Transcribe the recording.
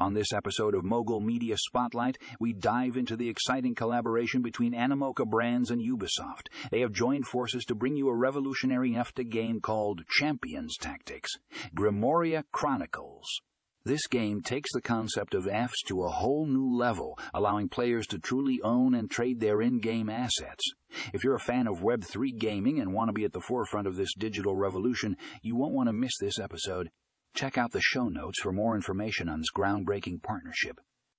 On this episode of Mogul Media Spotlight, we dive into the exciting collaboration between Animoca Brands and Ubisoft. They have joined forces to bring you a revolutionary NFT game called Champions Tactics Grimoria Chronicles. This game takes the concept of NFTs to a whole new level, allowing players to truly own and trade their in game assets. If you're a fan of Web3 gaming and want to be at the forefront of this digital revolution, you won't want to miss this episode. Check out the show notes for more information on this groundbreaking partnership.